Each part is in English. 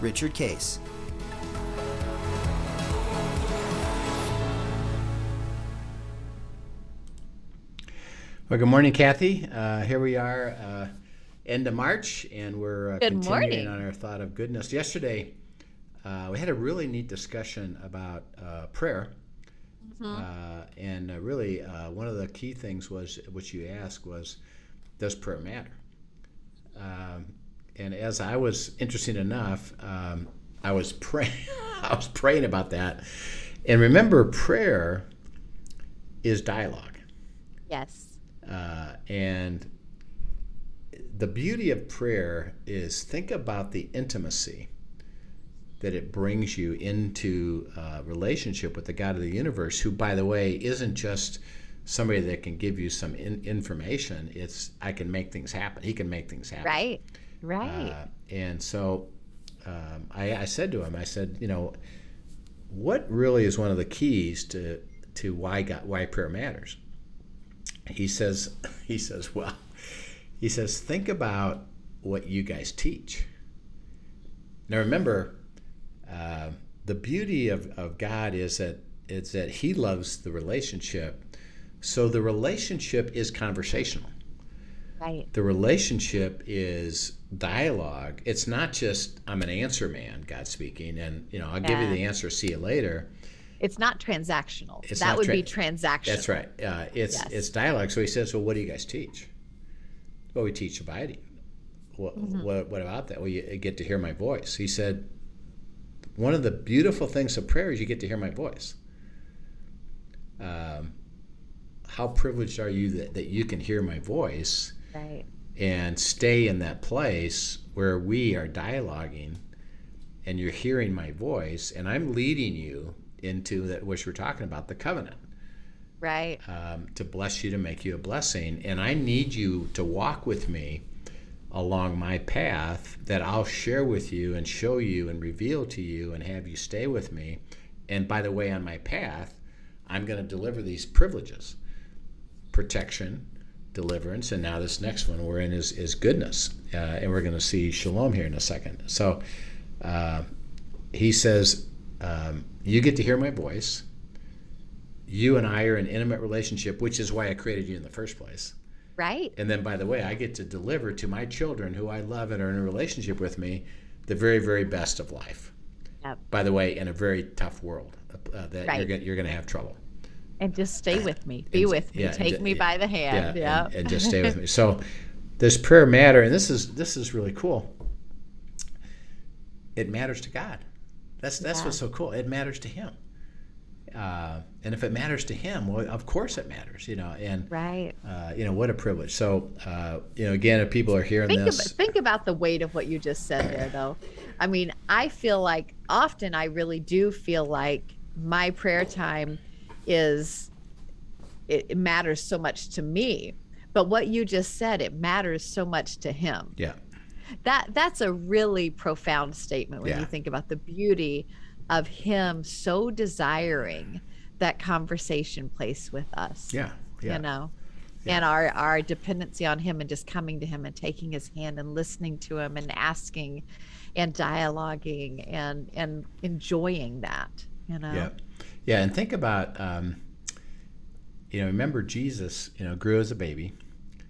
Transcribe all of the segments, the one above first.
Richard Case. Well, good morning, Kathy. Uh, here we are, uh, end of March, and we're uh, Good continuing morning. on our thought of goodness. Yesterday, uh, we had a really neat discussion about uh, prayer, Mm-hmm. uh, and uh, really uh, one of the key things was, which you asked, was, does prayer matter? Um, and as I was interesting enough, um, I was praying. I was praying about that, and remember, prayer is dialogue. Yes. Uh, and the beauty of prayer is think about the intimacy that it brings you into uh, relationship with the God of the universe, who, by the way, isn't just somebody that can give you some in- information. It's I can make things happen. He can make things happen. Right. Right. Uh, and so um, I, I said to him, I said, you know, what really is one of the keys to to why God, why prayer matters? He says, he says, well, he says, think about what you guys teach. Now remember, uh, the beauty of, of God is that is that He loves the relationship. So the relationship is conversational right. the relationship is dialogue. It's not just I'm an answer man, God speaking, and you know I'll give you the answer, see you later. It's not transactional. It's that not would tra- be transactional. That's right. Uh, it's Yes. it's dialogue. So he says, well, what do you guys teach? Well, we teach abiding. What, Mm-hmm. what, what about that? Well, you get to hear my voice. He said, one of the beautiful things of prayer is you get to hear my voice. Um, how privileged are you that, that you can hear my voice? Right. And stay in that place where we are dialoguing and you're hearing my voice and i'm leading you into that which we're talking about the covenant. Right. um, to bless you to make you a blessing. And i need you to walk with me along my path that i'll share with you and show you and reveal to you and have you stay with me. And by the way on my path i'm going to deliver these privileges. Protection deliverance and now this next one we're in is, is goodness. Uh, and we're going to see shalom here in a second. So uh, he says um, you get to hear my voice. You and i are in intimate relationship which is why i created you in the first place. Right. and then by the way i get to deliver to my children who i love and are in a relationship with me the very very best of life. Yep. by the way in a very tough world uh, that you're going you're going to have trouble And just stay with me. Be And- with me. yeah, Take me by the hand. Yeah. and, and just stay with me. So, does prayer matter? And this is this is really cool. It matters to God. That's that's Yeah. what's so cool. It matters to Him. Uh, and if it matters to Him, well, of course it matters. You know, and right. uh, you know what a privilege. So, uh, you know, again, if people are hearing Think, this, about, think about the weight of what you just said there, though. I mean, I feel like often I really do feel like my prayer time is, it, it matters so much to me. But what you just said, it matters so much to him. yeah, That that's a really profound statement when Yeah. you think about the beauty of him so desiring that conversation place with us yeah, yeah. you know Yeah. and our our dependency on him and just coming to him and taking his hand and listening to him and asking and dialoguing and and enjoying that you know Yeah, yeah, and think about, um, you know, remember Jesus, you know, grew as a baby,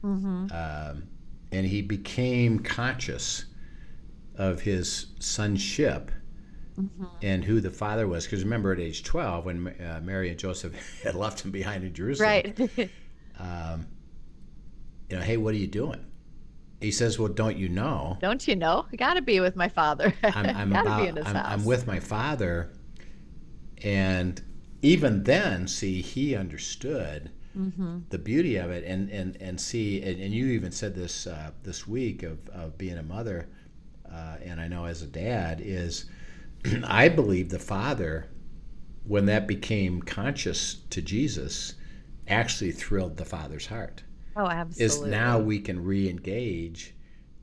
mm-hmm. um, and he became conscious of his sonship Mm-hmm. and who the father was. Because remember, at age twelve, when uh, Mary and Joseph had left him behind in Jerusalem, right Um, you know, hey, what are you doing? He says, well, don't you know? don't you know i gotta be with my father I'm, I'm about be in his I'm, I'm with my father and even then see he understood mm-hmm. the beauty of it and and and see and, and you even said this uh, this week of, of being a mother uh, and I know as a dad, is I believe the father, when that became conscious to Jesus, actually thrilled the father's heart. Oh, absolutely. Is now we can re-engage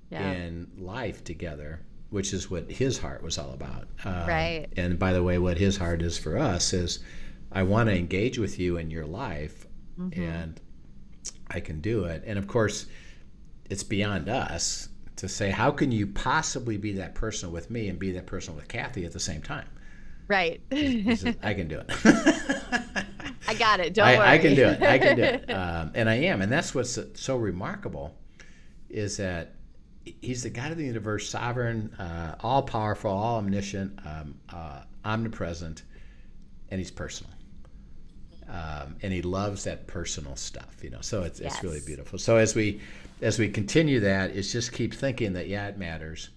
Yeah. in life together, which is what his heart was all about. Um, Right. And by the way, what his heart is for us is, I want to engage with you in your life, Mm-hmm. and I can do it. And of course, it's beyond us to say, how can you possibly be that person with me and be that person with Kathy at the same time? Right. Says, I can do it. I got it. Don't I, worry. I can do it. I can do it. Um, and I am. And that's what's so remarkable is that he's the God of the universe, sovereign, uh, all powerful, all omniscient, um, uh, omnipresent, and he's personal. Um, and he loves that personal stuff, you know. So it's, it's really beautiful. So as we as we continue that, is just keep thinking that yeah, it matters,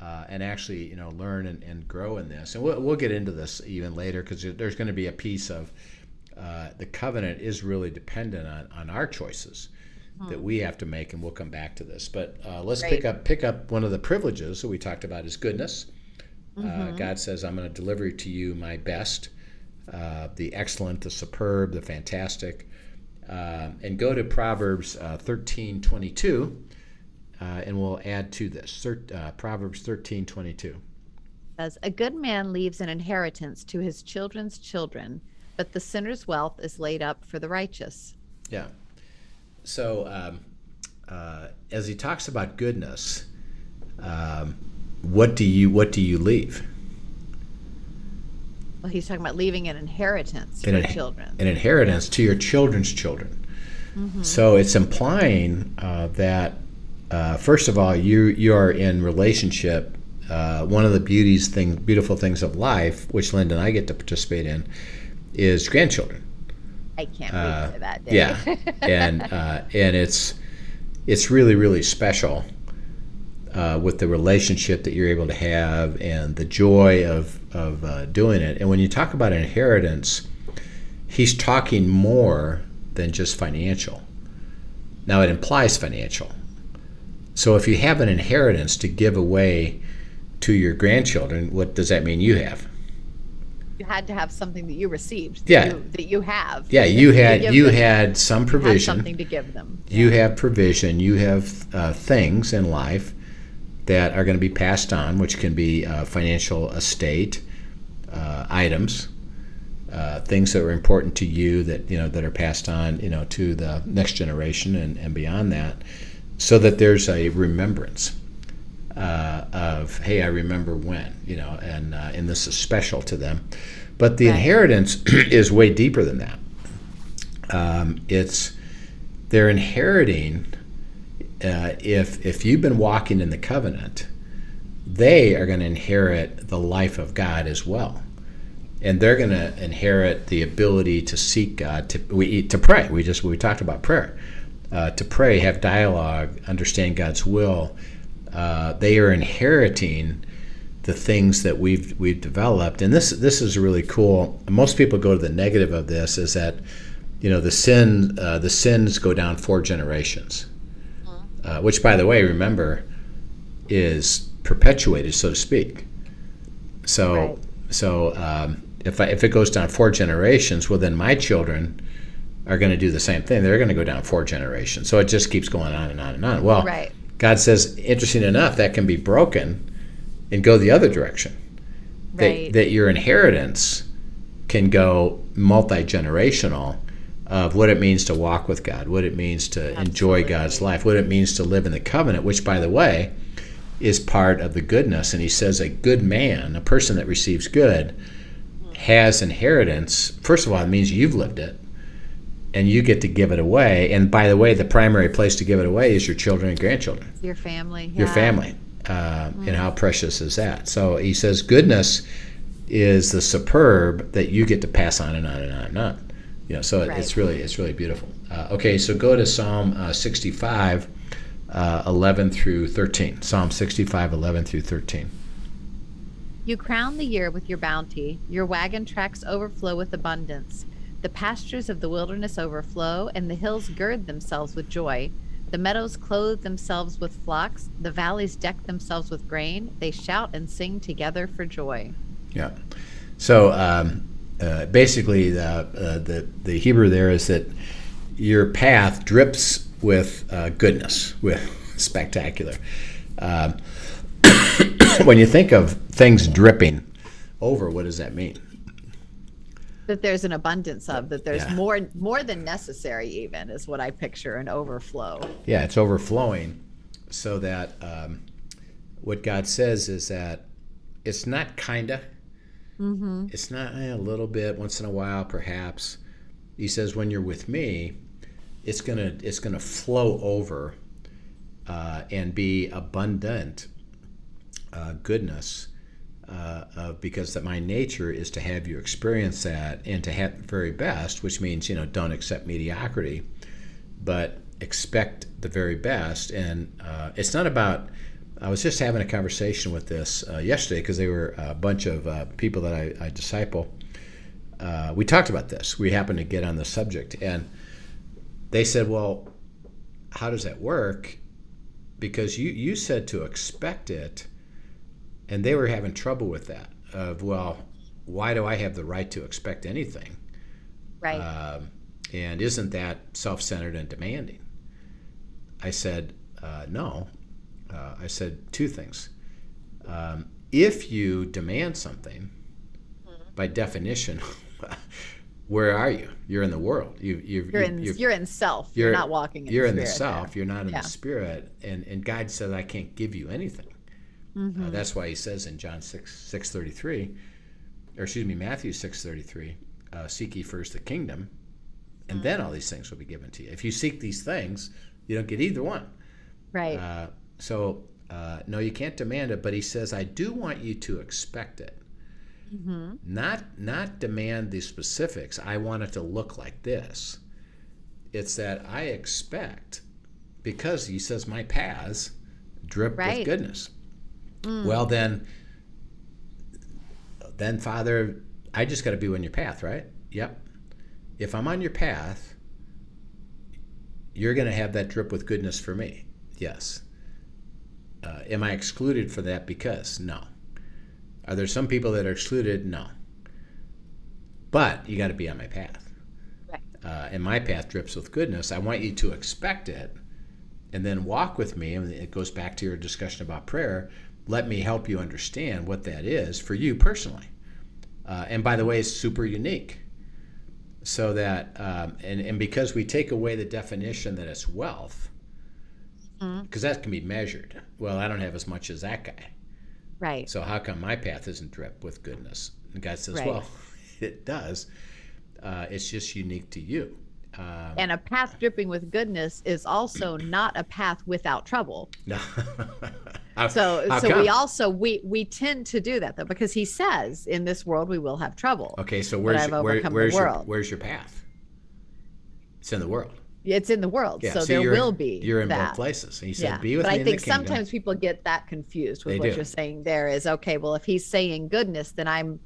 uh, and actually you know learn and, and grow in this. And we'll, we'll get into this even later because there's going to be a piece of uh, the covenant is really dependent on, on our choices that we have to make, and we'll come back to this. But uh, let's pick up pick up one of the privileges that we talked about is goodness. Uh, God says, "I'm going to deliver to you my best, uh, the excellent, the superb, the fantastic." Uh, and go to Proverbs uh, 13, 22, uh, and we'll add to this. Uh, Proverbs 13, 22. Says, A good man leaves an inheritance to his children's children, but the sinner's wealth is laid up for the righteous. Yeah. So um, uh, as he talks about goodness, um, what do you what do you leave? Well, he's talking about leaving an inheritance An in- children. An inheritance to your children's children. So it's implying uh, that uh, first of all, you you are in relationship. Uh, one of the beauties thing, beautiful things of life, which Linda and I get to participate in, is grandchildren. I can't Uh, wait for that day. Yeah, and uh, and it's it's really really special uh, with the relationship that you're able to have and the joy of of uh, doing it. And when you talk about inheritance, he's talking more than just financial. Now it implies financial. So if you have an inheritance to give away to your grandchildren, what does that mean you have? You had to have something that you received. That Yeah. You, that you have. Yeah, you had you them- had some provision. something to give them. you have provision, you have uh, things in life that are going to be passed on, which can be uh, financial estate uh, items, uh, things that are important to you that you know that are passed on, you know, to the next generation and, and beyond that, so that there's a remembrance uh, of hey, I remember when, you know, and uh, and this is special to them. But the Right. inheritance is way deeper than that. Um, it's they're inheriting uh, if if you've been walking in the covenant they are going to inherit the life of god as well and they're going to inherit the ability to seek god to we to pray we just we talked about prayer uh, to pray have dialogue understand god's will uh, they are inheriting the things that we've we've developed. And this this is really cool. Most people go to the negative of this is that you know the sin uh, the sins go down four generations uh, which by the way remember is perpetuated so to speak. So Right. so um, if, I, if it goes down four generations well then my children are going to do the same thing. They're going to go down four generations. So it just keeps going on and on and on. Well Right. God says interesting enough that can be broken and go the other direction that, Right. that your inheritance can go multi-generational of what it means to walk with God, what it means to enjoy God's life, what it means to live in the covenant, which by the way is part of the goodness. And he says a good man, a person that receives good, has inheritance. First of all, it means you've lived it and you get to give it away. And by the way, the primary place to give it away is your children and grandchildren Your family. your yeah. family. Uh, And how precious is that? So he says, goodness is the superb that you get to pass on and on and on and on. You know, so it, it's really it's really beautiful. Uh, okay, so go to Psalm uh, 65, uh, 11 through 13. Psalm 65, 11 through 13. You crown the year with your bounty. Your wagon tracks overflow with abundance. The pastures of the wilderness overflow, and the hills gird themselves with joy. The meadows clothe themselves with flocks, the valleys deck themselves with grain. They shout and sing together for joy. Yeah. So um, uh, basically, the, uh, the the Hebrew there is that your path drips with uh, goodness, with spectacular. Um, when you think of things dripping over, what does that mean? That there's an abundance of that. There's Yeah. more more than necessary. Even is what I picture an overflow. Yeah, it's overflowing, so that um, what God says is that it's not kinda. It's not eh, a little bit once in a while, perhaps. He says, when you're with me, it's gonna it's gonna flow over uh, and be abundant uh, goodness. Uh, uh, because that my nature is to have you experience that and to have the very best, which means you know don't accept mediocrity, but expect the very best. And uh, it's not about. I was just having a conversation with this uh, yesterday because they were a bunch of uh, people that I, I disciple. Uh, we talked about this. We happened to get on the subject, and they said, "Well, how does that work?" Because you you said to expect it, and they were having trouble with that. Of well, why do I have the right to expect anything? Right. Um, and isn't that self centered and demanding? I said, uh, no. Uh, I said two things. Um, if you demand something, by definition, where are you? You're in the world. You, you, you're you- in you're, you're in self. You're, not walking. In you're the in the self. there. You're not in Yeah. the spirit. And and God said, I can't give you anything. Mm-hmm. Uh, that's why He says in John six six thirty three, or excuse me, Matthew six thirty three, uh, seek ye first the kingdom, and Mm-hmm. then all these things will be given to you. If you seek these things, you don't get either one. Right. Uh, so uh, no, you can't demand it. But He says, I do want you to expect it. Mm-hmm. Not not demand the specifics. I want it to look like this. It's that I expect because he says my paths drip Right. with goodness. Well then then Father, I just got to be on your path, right? Yep. If I'm on your path, you're going to have that drip with goodness for me. Yes. Uh, am I excluded for that because? No. Are there some people that are excluded? No. But you got to be on my path. Right. Uh, and my path drips with goodness. I want you to expect it and then walk with me. And it goes back to your discussion about prayer. Let me help you understand what that is for you personally. Uh, and by the way, it's super unique. So that, um, and, and because we take away the definition that it's wealth, because that can be measured. Well, I don't have as much as that guy. right. So how come my path isn't dripped with goodness? And God says, Right. well, it does. Uh, it's just unique to you. Um, and a path dripping with goodness is also not a path without trouble. no. How- So how so come? we also we we tend to do that though because he says in this world we will have trouble. Okay, so where's your, where, where's your where's your path? It's in the world. It's in the world, Yeah, so, so there will be You're in that. both places. He said, Yeah, "Be with but me I in think the kingdom." sometimes people get that confused with They what do. you're saying. There is okay. Well, if he's saying goodness, then I'm,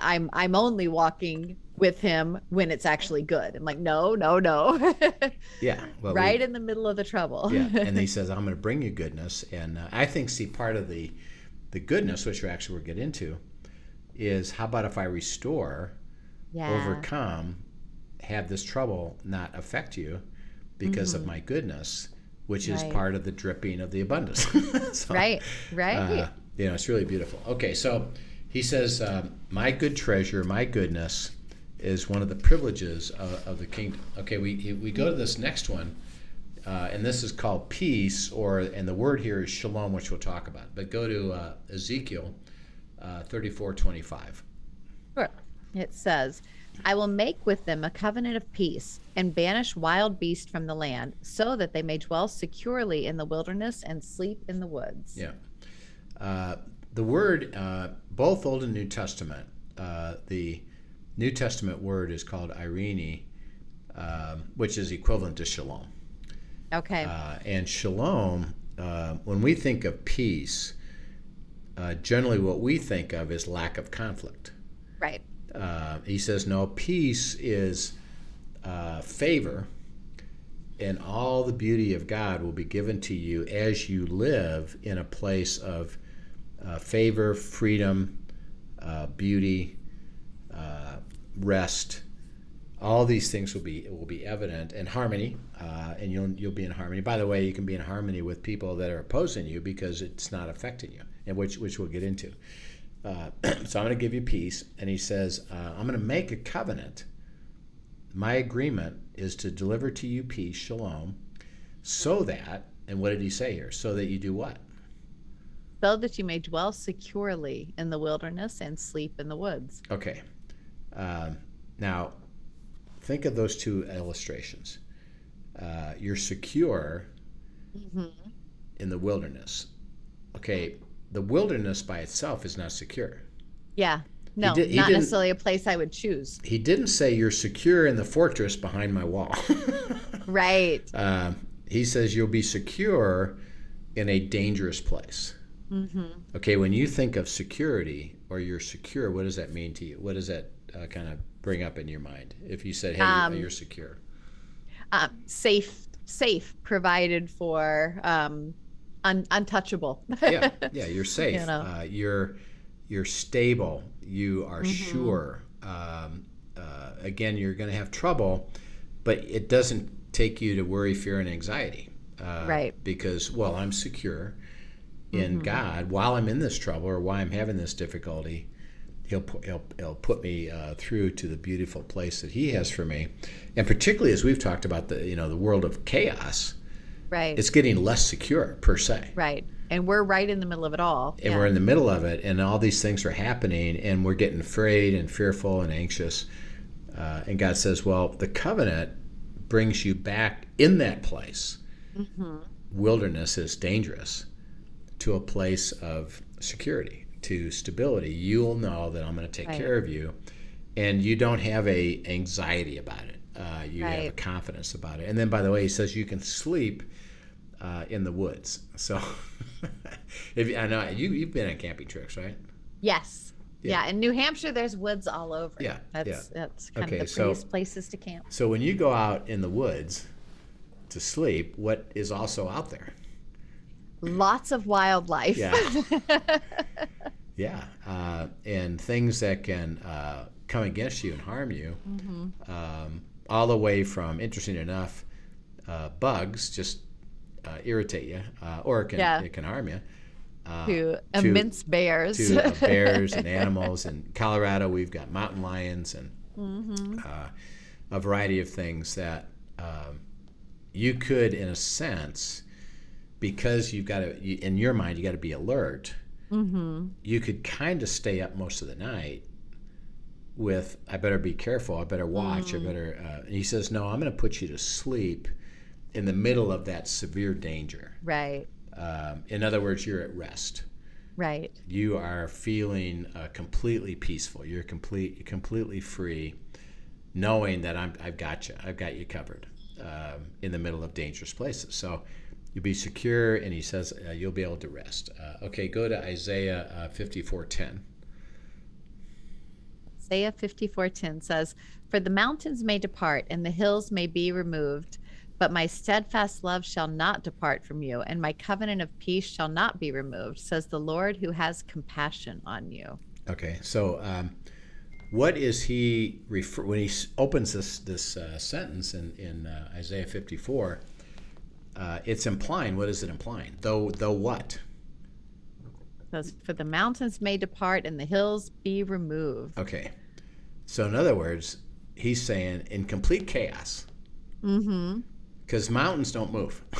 I'm, I'm only walking with him when it's actually good. I'm like, no, no, no, yeah, well, we- right in the middle of the trouble. yeah and he says i'm going to bring you goodness and uh, i think see part of the the goodness which we actually will get into is how about if i restore yeah, overcome have this trouble not affect you because of my goodness which is Mm-hmm. Part of the dripping of the abundance So, right, right. uh, you know it's really beautiful okay so he says um, my good treasure my goodness is one of the privileges of, of the kingdom okay we, we go to this next one uh, and this is called peace or and the word here is shalom which we'll talk about but go to uh, ezekiel uh, 34 25 Sure. It says, I will make with them a covenant of peace and banish wild beasts from the land so that they may dwell securely in the wilderness and sleep in the woods. Yeah. Uh, the word, uh, both Old and New Testament, uh, the New Testament word is called eirene, um, which is equivalent to shalom. Okay. Uh, and shalom, uh, when we think of peace, uh, generally what we think of is lack of conflict. right. Uh, he says, no, peace is uh, favor and all the beauty of God will be given to you as you live in a place of uh, favor, freedom, uh, beauty, rest. All these things will be will be evident and harmony, uh, and you'll you'll be in harmony. By the way, you can be in harmony with people that are opposing you because it's not affecting you, and which which we'll get into. Uh, so I'm going to give you peace, and he says uh, I'm going to make a covenant. My agreement is to deliver to you peace, shalom, so that, and what did he say here? So that you do what? So that you may dwell securely in the wilderness and sleep in the woods. Okay. Um, now, think of those two illustrations. Uh, you're secure in the wilderness. Okay, the wilderness by itself is not secure. Yeah. No, did- he not necessarily a place I would choose. He didn't say you're secure in the fortress behind my wall. Right. Um, he says you'll be secure in a dangerous place. Mm-hmm. Okay, when you think of security or you're secure, what does that mean to you? What does that uh, kind of bring up in your mind? If you said, "Hey, Um, you're secure," Um, safe, safe, provided for, um, un- untouchable. yeah, yeah, you're safe. You know. uh, you're you're stable. You are Mm-hmm. sure. Um, uh, again, you're going to have trouble, but it doesn't take you to worry, fear, and anxiety. Uh, Right. Because well, I'm secure in Mm-hmm. God. While I'm in this trouble or while I'm having this difficulty, He'll he'll, he'll put me uh, through to the beautiful place that He has for me, and particularly as we've talked about the you know the world of chaos, right. it's getting less secure per se right. And we're right in the middle of it all. and Yeah. we're in the middle of it, and all these things are happening, and we're getting afraid and fearful and anxious. Uh, and God says, "Well, the covenant brings you back in that place. Mm-hmm. Wilderness is dangerous to a place of security, to stability. You'll know that I'm going to take Right. care of you, and you don't have a anxiety about it. Uh, you have a confidence about it. And then, by the way, He says you can sleep." Uh, in the woods, so if you, I know you you've been on camping trips, right? Yes. Yeah. Yeah. In New Hampshire, there's woods all over. Yeah, That's yeah. that's kind Okay, of the so- prettiest places to camp. So when you go out in the woods to sleep, what is also out there? Lots of wildlife. Yeah. Yeah, uh, and things that can uh, come against you and harm you, um, all the way from interesting enough, uh, bugs just uh, irritate you, uh, or it can Yeah. it can harm you. Uh, to to- immense bears. to bears and animals. In Colorado, we've got mountain lions and Mm-hmm. uh, a variety of things that um, you could, in a sense, because you've got to, in your mind, you got to be alert. Mm-hmm. You could kind of stay up most of the night with, I better be careful, I better watch, Mm. I better. Uh, and he says, no, I'm going to put you to sleep in the middle of that severe danger. Right. Um, in other words, you're at rest Right. you are feeling uh, completely peaceful. You're complete, you're completely free, knowing that I'm, I've got you. I've got you covered um, in the middle of dangerous places. So you'll be secure, and he says uh, you'll be able to rest. Uh, okay, go to Isaiah uh, 54:10. Isaiah 54:10 says, "For the mountains may depart and the hills may be removed, but my steadfast love shall not depart from you, and my covenant of peace shall not be removed," says the Lord who has compassion on you. Okay, so um, what is he refer when he opens this this uh, sentence in in uh, Isaiah 54? Uh, it's implying what is it implying? Though though what? "For the mountains may depart and the hills be removed." Okay. So, in other words, he's saying in complete chaos, Mm-hmm. because mountains don't move.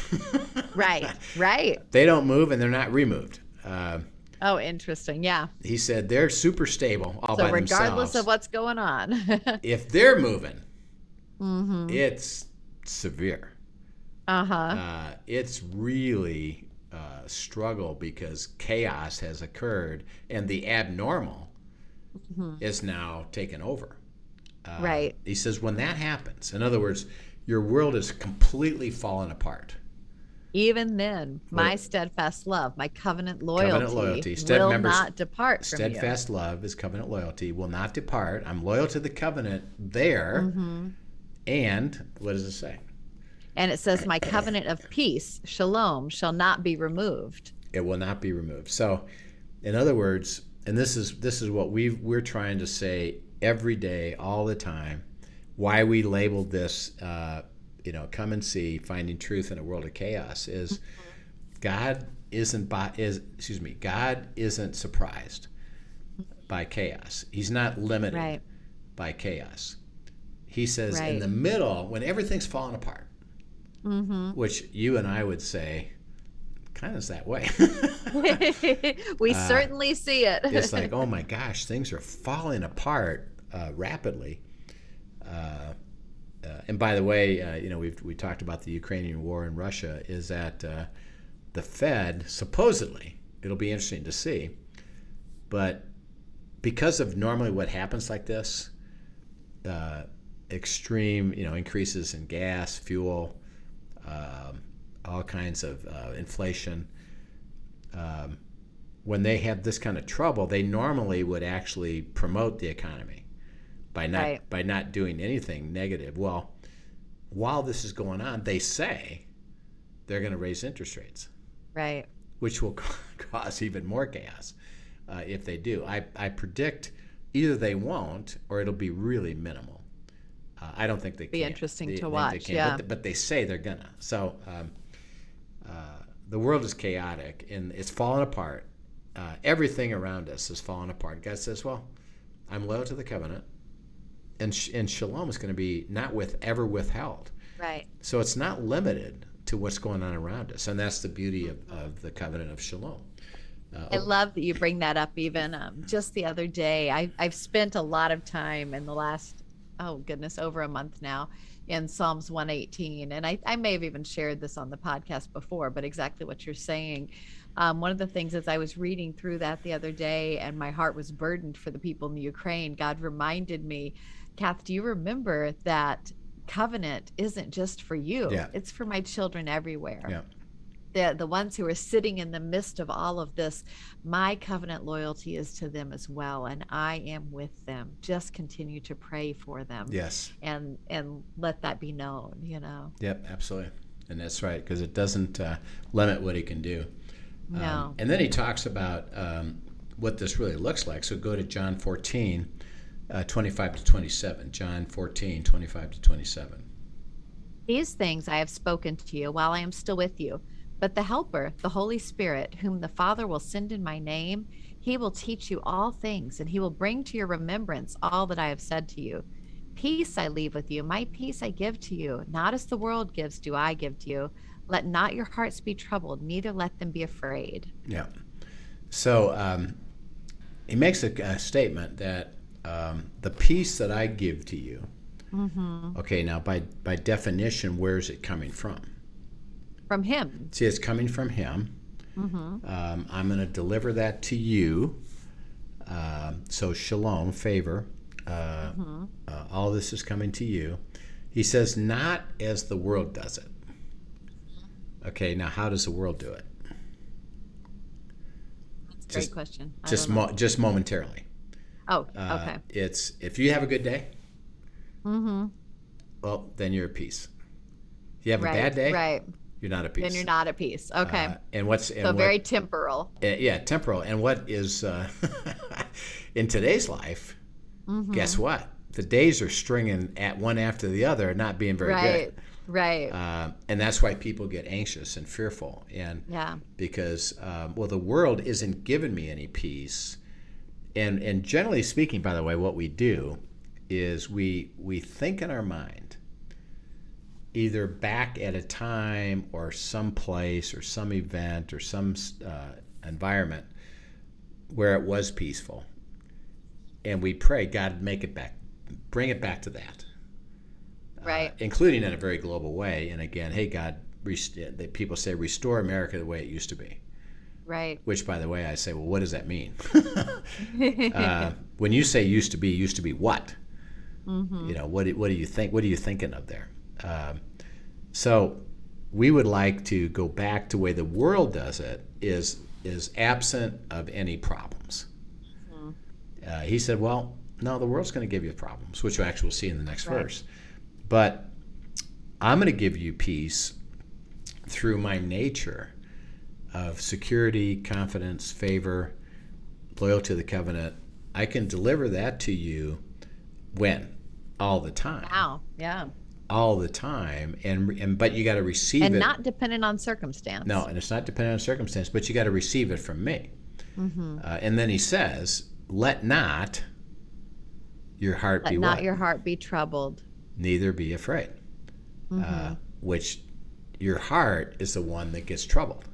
Right. Right. they don't move and they're not removed. Uh, Oh, interesting. Yeah. he said they're super stable all So by regardless themselves. of what's going on. if they're moving, mm-hmm. it's severe. Uh-huh. Uh, it's really uh, struggle because chaos has occurred and the abnormal is now taken over. Uh, Right. He says when that happens, in other words, your world is completely fallen apart. Even then, my steadfast love, my covenant loyalty, Covenant loyalty. Stead- will members- not depart from Steadfast love is covenant loyalty, will not depart. I'm loyal to the covenant there. you. hmm And what does it say? And it says, My covenant of peace, shalom, shall not be removed. It will not be removed. So, in other words, and this is this is what we we're trying to say every day, all the time. Why we labeled this, uh, you know, come and see, finding truth in a world of chaos is God isn't by is excuse me, God isn't surprised by chaos. He's not limited Right. by chaos. He says in the middle, when everything's falling apart, Mm-hmm. which you and I would say kind of is that way. we certainly see it. Uh, it's like, oh my gosh, things are falling apart uh, rapidly. Uh, uh, and by the way, uh, you know, we've we talked about the Ukrainian war in Russia. Is that uh, the Fed supposedly? It'll be interesting to see, but because of normally what happens like this, uh, extreme, you know, increases in gas, fuel, um, all kinds of uh, inflation. Um, when they have this kind of trouble, they normally would actually promote the economy by not Right. by not doing anything negative. Well, while this is going on, they say they're going to raise interest rates, right. which will cause even more chaos uh, if they do. I, I predict either they won't or it'll be really minimal. Uh, I don't think they can Be can. interesting They- to watch, yeah. But, but they say they're gonna. So um, uh, the world is chaotic and it's falling apart. Uh, everything around us is falling apart. God says, "Well, I'm loyal to the covenant, and sh- and shalom is going to be not with ever withheld. Right. So it's not limited to what's going on around us, and that's the beauty of, of the covenant of shalom. Uh, I love that you bring that up. Even um, just the other day, I, I've spent a lot of time in the last, oh goodness, over a month now in Psalms 118. And I, I may have even shared this on the podcast before, but exactly what you're saying. Um, one of the things as I was reading through that the other day and my heart was burdened for the people in the Ukraine, God reminded me, Kath, do you remember that covenant isn't just for you? Yeah. It's for my children everywhere yeah, the the ones who are sitting in the midst of all of this my covenant loyalty is to them as well and i am with them just continue to pray for them yes, and and let that be known you know yep, absolutely, and that's right because it doesn't uh, limit what he can do. Um, no and then he talks about um, what this really looks like. So go to John 14, uh, 25 to 27. John 14, 25 to 27. these things i have spoken to you while i am still with you but the helper the holy spirit whom the father will send in my name he will teach you all things and he will bring to your remembrance all that i have said to you Peace I leave with you, my peace I give to you. Not as the world gives, do I give to you. Let not your hearts be troubled, neither let them be afraid. Yeah. So um, he makes a, a statement that um, the peace that I give to you. Okay, now by by definition, where is it coming from? From him. See, it's coming from him. Um, I'm going to deliver that to you. Um so shalom, favor. Uh, uh, all this is coming to you. He says, not as the world does it. Okay, now how does the world do it? That's a great question. I Just mo- just momentarily. oh, Uh, okay. It's if you have a good day, Mm-hmm. well, then you're at peace. If you have Right. a bad day, Right. You're not at peace. Then you're not at peace. Okay. Uh, and what's and so what, very temporal. uh, yeah, temporal. And what is uh, in today's life? Mm-hmm. Guess what? The days are stringing at one after the other, not being very good. Right. Right. Uh, and that's why people get anxious and fearful. And yeah. because um, well the world isn't giving me any peace and and generally speaking by the way what we do is we we think in our mind either back at a time or some place or some event or some uh, environment where it was peaceful and we pray god make it back bring it back to that Right. including in a very global way and again hey god rest- that people say restore america the way it used to be right. which, by the way, I say, well, what does that mean? uh, when you say used to be, used to be what? You know, what what do you think? What are you thinking of there? Um, so, we would like to go back to the way the world does it is is absent of any problems. Uh, he said, well, no, the world's going to give you problems, which you actually will see in the next Right. verse. But I'm going to give you peace through my nature of security, confidence, favor, loyalty to the covenant. I can deliver that to you when? All the time. Wow. Yeah. All the time. And, and but you got to receive it. and not dependent on circumstance. No, and it's not dependent on circumstance, but you got to receive it from me. Mm-hmm. Uh, and then he says, "Let not your heart Let be not what? your heart be troubled. Neither be afraid." Mm-hmm. Uh, which your heart is the one that gets troubled.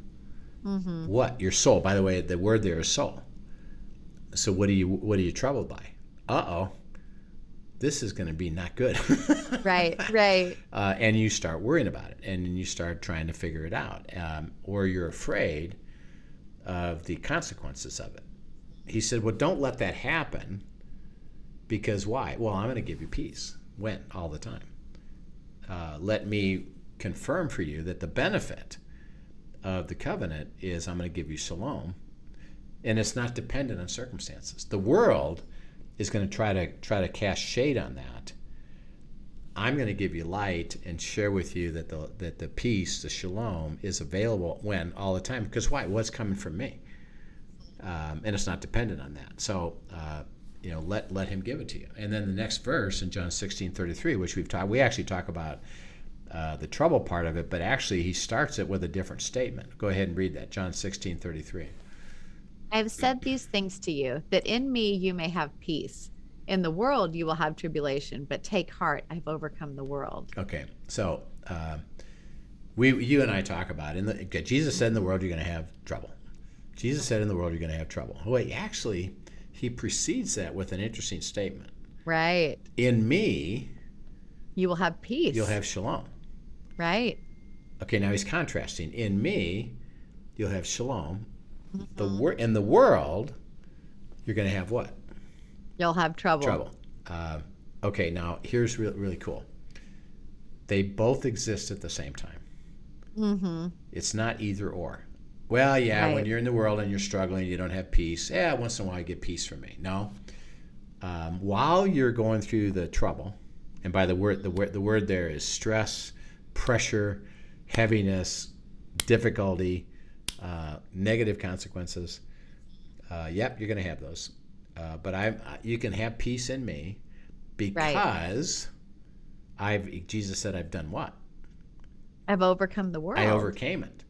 Mm-hmm. What your soul? By the way, the word there is soul. So what are you what are you troubled by? Uh oh, this is going to be not good. Right. Right. uh, and you start worrying about it, and you start trying to figure it out, um, or you're afraid of the consequences of it. He said, "Well, don't let that happen, because why? Well, I'm going to give you peace. When? All the time. Uh, let me confirm for you that the benefit of the covenant is I'm going to give you shalom, and it's not dependent on circumstances. The world is going to try to try to cast shade on that." I'm going to give you light and share with you that the that the peace, the shalom, is available when all the time. Because why? What's coming from me, um, and it's not dependent on that. So uh, you know, let let Him give it to you. And then the next verse in John 16:33, which we've talked, we actually talk about uh, the trouble part of it, but actually he starts it with a different statement. Go ahead and read that, John 16:33. I have said these things to you, that in me you may have peace. In the world you will have tribulation, but take heart, I've overcome the world. Okay, so uh, we, you and I talk about in the Jesus said in the world you're going to have trouble. Jesus said in the world you're going to have trouble. Wait, actually, he precedes that with an interesting statement. Right. In me, You will have peace. you'll have shalom. right. Okay, now he's contrasting. In me, you'll have shalom. The wor- in the world, you're going to have what? You'll have trouble. Trouble. Uh, okay, now here's re- really cool. They both exist at the same time. Mm-hmm. It's not either or. Well, yeah, when you're in the world and you're struggling, you don't have peace. Yeah, once in a while you get peace from me. No. Um, while you're going through the trouble, and by the word, the word, the word there is stress, pressure, heaviness, difficulty, uh, negative consequences. Uh, yep, you're going to have those. Uh, but I, you can have peace in me because I've. Jesus said, "I've done what? I've overcome the world. I overcame it.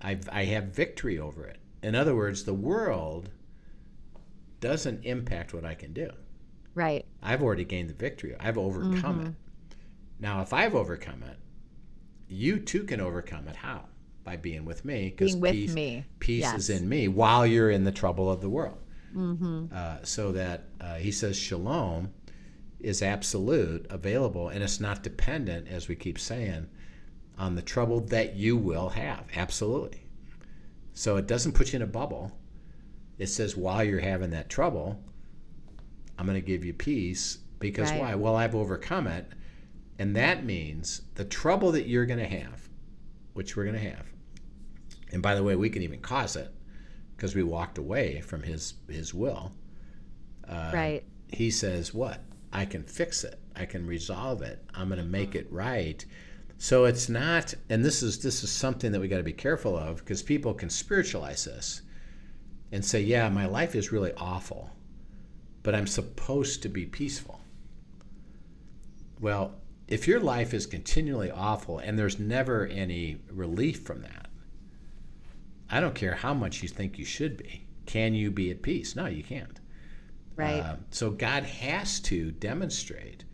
I've, I have victory over it. In other words, the world doesn't impact what I can do. Right. I've already gained the victory. I've overcome it. Now, if I've overcome it, you too can overcome it. How? By being with me. Because peace, me. peace Yes. is in me while you're in the trouble of the world. Mm-hmm. Uh, so that uh, he says shalom is absolute, available, and it's not dependent, as we keep saying, on the trouble that you will have. Absolutely. So it doesn't put you in a bubble. It says while you're having that trouble, I'm going to give you peace because Right. why? Well, I've overcome it. And that means the trouble that you're going to have, which we're going to have, and by the way, we can even cause it because we walked away from his his will. Uh, right. He says, "What? I can fix it. I can resolve it. I'm going to make it right." So it's not, and this is this is something that we got to be careful of because people can spiritualize this and say, "Yeah, my life is really awful, but I'm supposed to be peaceful." Well, if your life is continually awful and there's never any relief from that, I don't care how much you think you should be. Can you be at peace? No, you can't. Right. Uh, so God has to demonstrate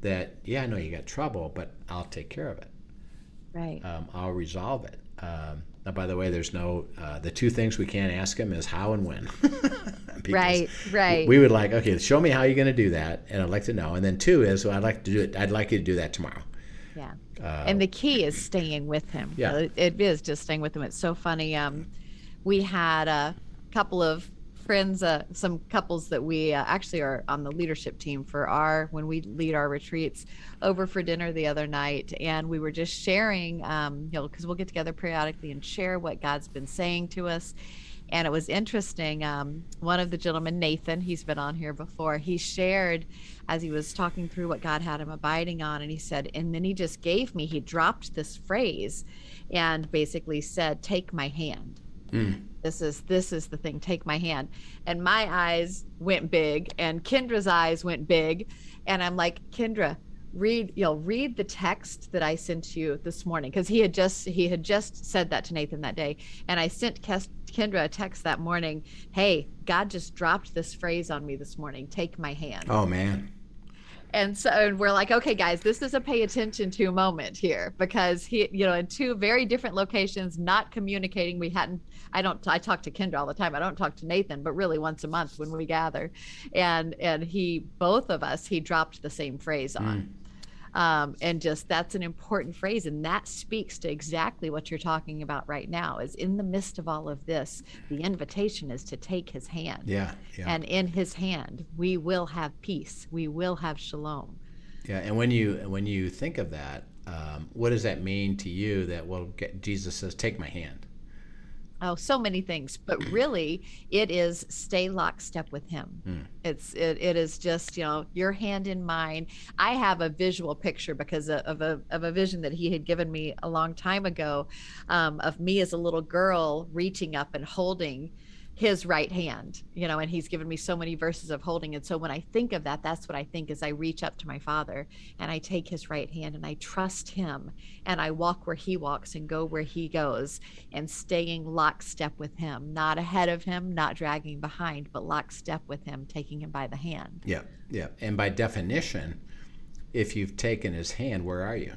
that, yeah, I know you got trouble, but I'll take care of it. right. Um, I'll resolve it. Um, now, by the way, there's no, uh, the two things we can't ask him is how and when. Right. Right. We would like, okay, show me how you're going to do that, and I'd like to know. And then two is, well, I'd like to do it. I'd like you to do that tomorrow. yeah. Uh, and the key is staying with him. Yeah. It- it is just staying with him. It's so funny. Um, we had a couple of friends, uh, some couples that we uh, actually are on the leadership team for our when we lead our retreats over for dinner the other night, and we were just sharing, um, you know, because we'll get together periodically and share what God's been saying to us. And it was interesting. Um, one of the gentlemen, Nathan, he's been on here before, he shared as he was talking through what God had him abiding on. And he said, and then he just gave me, he dropped this phrase and basically said, Take my hand. Mm. This is this is the thing. Take my hand. And my eyes went big, and Kendra's eyes went big, and I'm like, Kendra, read you know read the text that i sent you this morning. Because he had just he had just said that to nathan that day. And i sent kendra a text that morning. Hey god just dropped this phrase on me this morning. Take my hand. Oh man and so and we're like okay guys this is a pay attention to moment here because he you know in two very different locations not communicating. We hadn't i don't i talk to kendra all the time. I don't talk to nathan but really once a month when we gather. And and he both of us he dropped the same phrase on. Mm um, and just that's an important phrase and that speaks to exactly what you're talking about right now is in the midst of all of this the invitation is to take his hand. Yeah, yeah. and in his hand we will have peace. We will have shalom. Yeah and when you when you think of that um, what does that mean to you that well jesus says take my hand oh so many things but really it is stay lockstep with him mm. it's it, it is just you know your hand in mine i have a visual picture because of a, of a vision that he had given me a long time ago um, of me as a little girl reaching up and holding his right hand you know and he's given me so many verses of holding. And so when i think of that that's what i think as i reach up to my father and i take his right hand and i trust him and i walk where he walks and go where he goes and staying lockstep with him not ahead of him not dragging behind but lockstep with him taking him by the hand. Yeah yeah. And by definition if you've taken his hand where are you?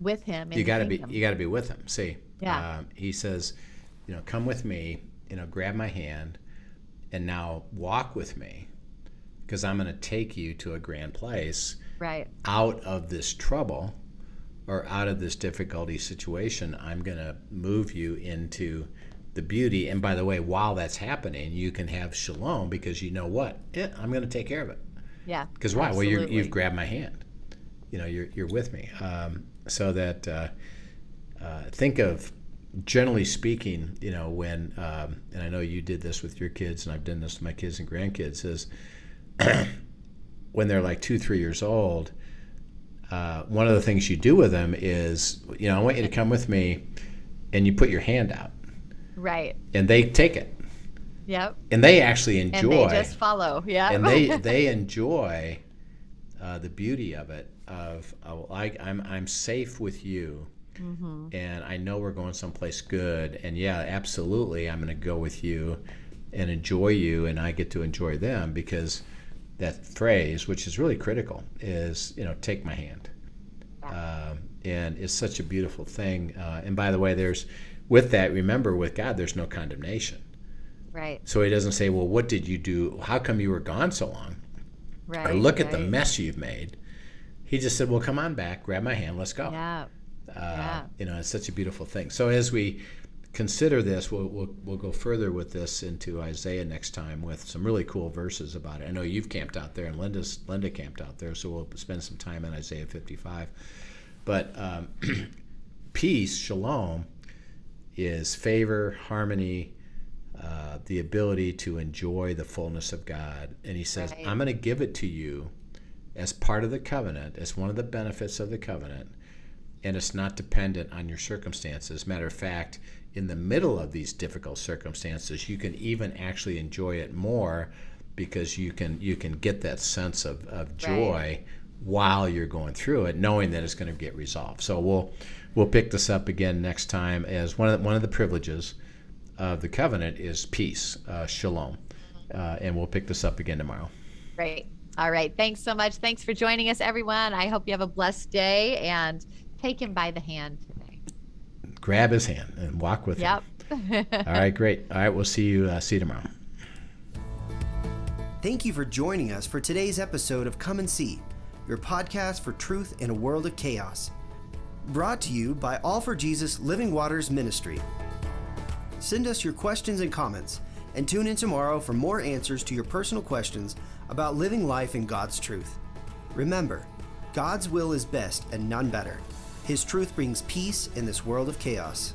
With him you got to be you got to be with him. See yeah. um, he says you know come with me you know, grab my hand and now walk with me because I'm going to take you to a grand place. Right. Out of this trouble or out of this difficulty situation, I'm going to move you into the beauty. And by the way, while that's happening, you can have shalom because you know what? Yeah, I'm going to take care of it. Yeah. Because why? Absolutely. Well, you have grabbed my hand. You know, you're, you're with me. Um, so that uh, uh, think of generally speaking, you know, when um, and I know you did this with your kids, and I've done this with my kids and grandkids, is when they're like two, three years old. Uh, one of the things you do with them is, you know, I want you to come with me, and you put your hand out, right, and they take it. Yep. And they actually enjoy. And they just follow. Yeah. And they they enjoy uh, the beauty of it. Of oh, I, I'm I'm safe with you mm-hmm. and I know we're going someplace good. And yeah, absolutely, I'm going to go with you and enjoy you, and I get to enjoy them because that phrase, which is really critical, is you know, take my hand. Um, and it's such a beautiful thing. Uh, and by the way, there's with that, remember with God, there's no condemnation. Right. So he doesn't say, well, what did you do? How come you were gone so long? Right. Or look right. at the mess you've made. He just said, well, come on back, grab my hand, let's go. Yeah. Uh, yeah. You know, it's such a beautiful thing. So as we consider this, we'll, we'll, we'll go further with this into Isaiah next time with some really cool verses about it. I know you've camped out there, and Linda's Linda camped out there, so we'll spend some time in Isaiah 55. But um, peace, shalom, is favor, harmony, uh, the ability to enjoy the fullness of God. And he says, right. I'm going to give it to you as part of the covenant, as one of the benefits of the covenant and it's not dependent on your circumstances. Matter of fact, in the middle of these difficult circumstances, you can even actually enjoy it more because you can you can get that sense of, of joy right. while you're going through it, knowing that it's going to get resolved. So we'll we'll pick this up again next time as one of the, one of the privileges of the covenant is peace, uh, shalom, uh, and we'll pick this up again tomorrow. Great. All right. Thanks so much. Thanks for joining us, everyone. I hope you have a blessed day and Take him by the hand today. Grab his hand and walk with yep. him. Yep. All right, great. All right, we'll see you. Uh, see you tomorrow. Thank you for joining us for today's episode of Come and See, your podcast for truth in a world of chaos. Brought to you by All for Jesus Living Waters Ministry. Send us your questions and comments, and tune in tomorrow for more answers to your personal questions about living life in God's truth. Remember, God's will is best and none better. His truth brings peace in this world of chaos.